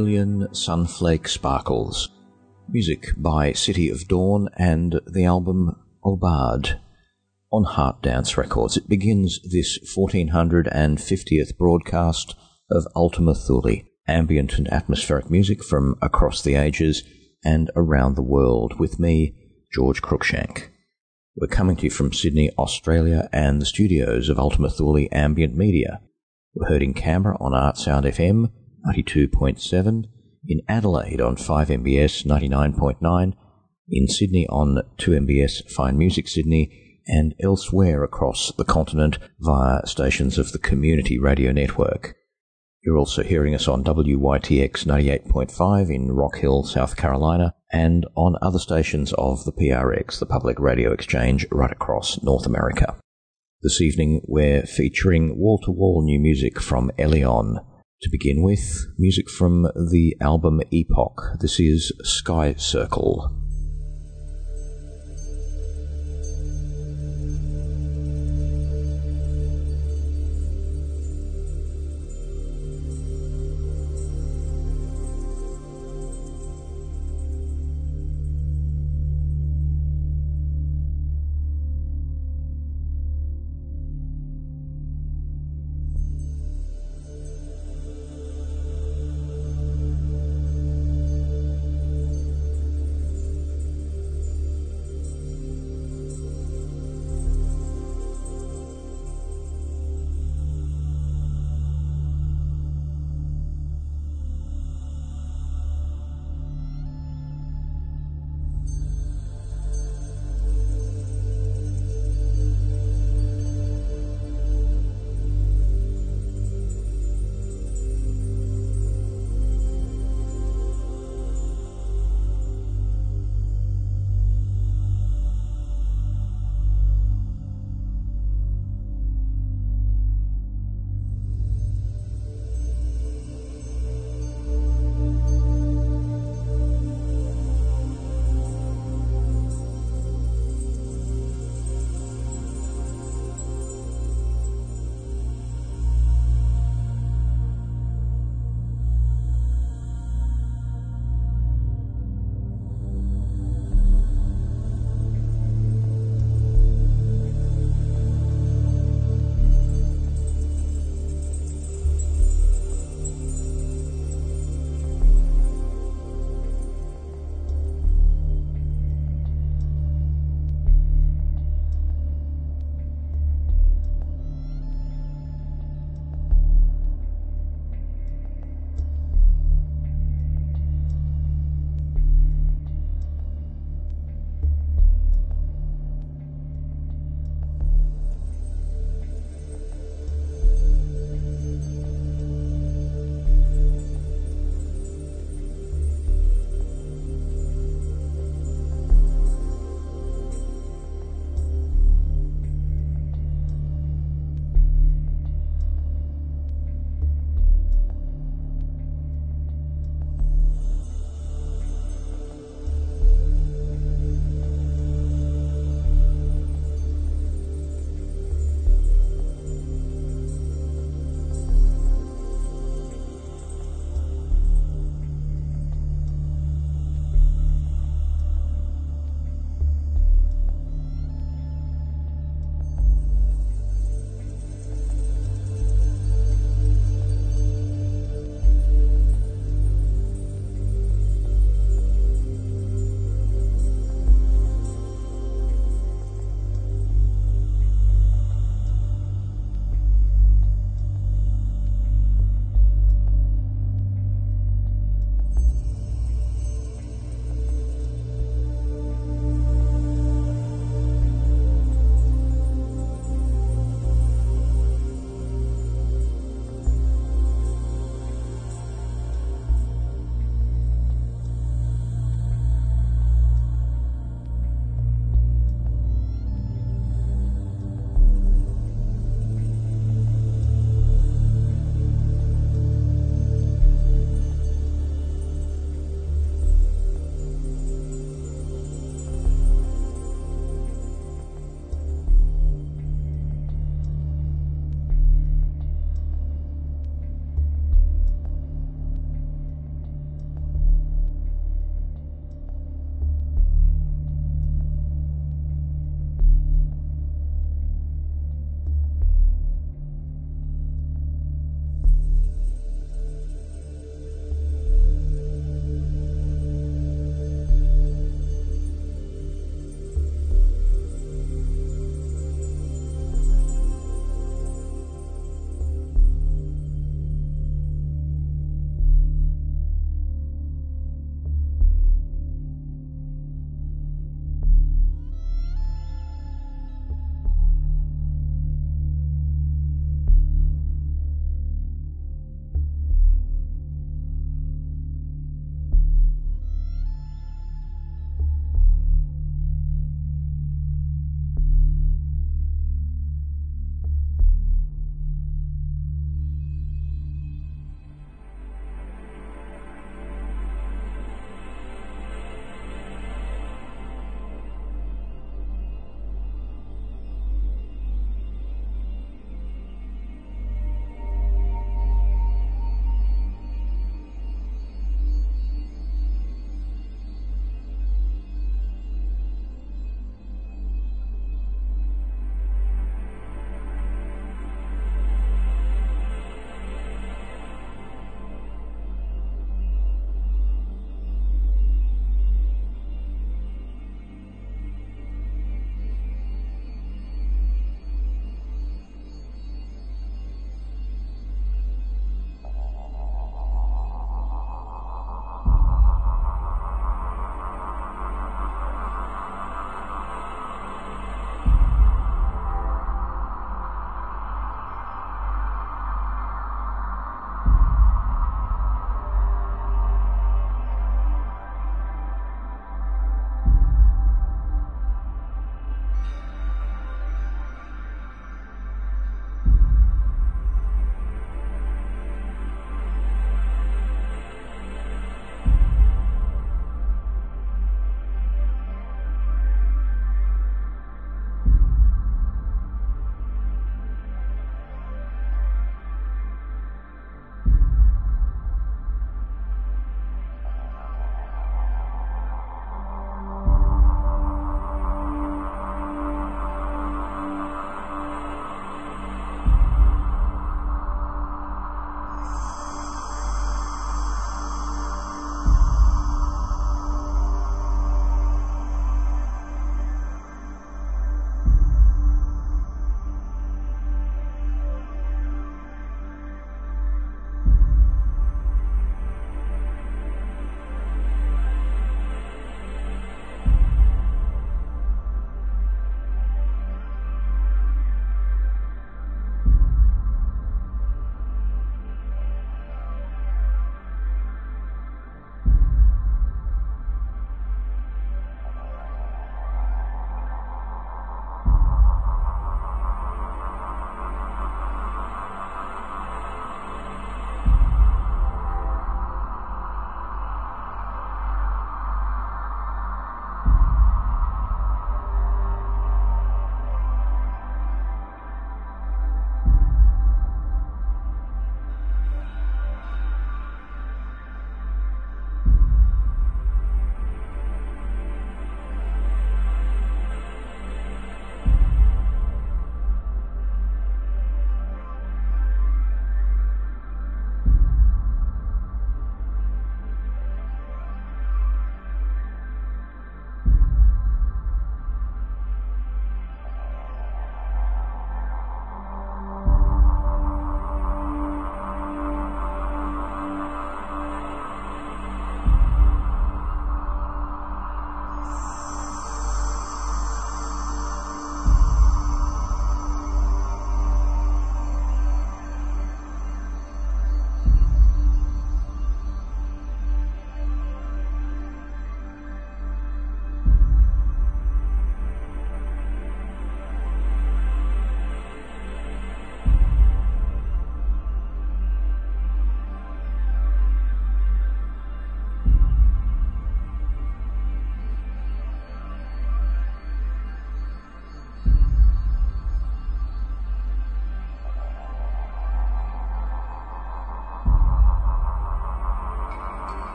Million Sunflake Sparkles. Music by City of Dawn and the album Obad on Heart Dance Records. It begins this 1450th broadcast of Ultima Thule, ambient and atmospheric music from across the ages and around the world with me, George Cruikshank. We're coming to you from Sydney, Australia and the studios of Ultima Thule Ambient Media. We're heard in Canberra on Artsound FM 92.7, in Adelaide on 5MBS 99.9, in Sydney on 2MBS Fine Music Sydney, and elsewhere across the continent via stations of the Community Radio Network. You're also hearing us on WYTX 98.5 in Rock Hill, South Carolina, and on other stations of the PRX, the Public Radio Exchange, right across North America. This evening, we're featuring wall to wall new music from Eleon. To begin with, music from the album Epoch. This is Sky Circle.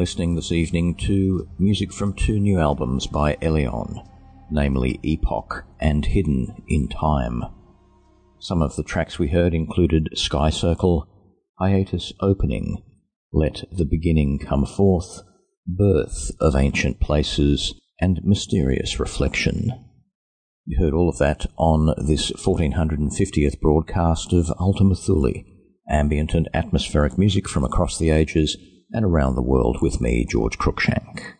Listening this evening to music from two new albums by Eleon, namely Epoch and Hidden in Time. Some of the tracks we heard included Sky Circle, Hiatus Opening, Let the Beginning Come Forth, Birth of Ancient Places, and Mysterious Reflection. You heard all of that on this 1450th broadcast of Ultima Thule, ambient and atmospheric music from across the ages and around the world with me, George Cruikshank.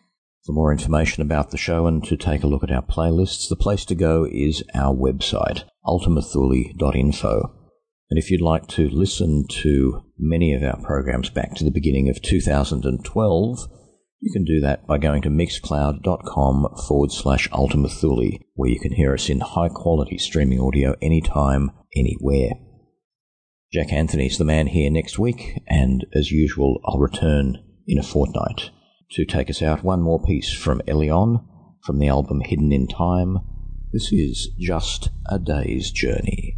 For more information about the show and to take a look at our playlists, the place to go is our website, ultimathule.info. And if you'd like to listen to many of our programs back to the beginning of 2012, you can do that by going to mixcloud.com forward slash ultimathule, where you can hear us in high quality streaming audio anytime, anywhere. Jack Anthony's the man here next week, and as usual, I'll return in a fortnight to take us out one more piece from Eleon from the album Hidden in Time. This is Just a Day's Journey.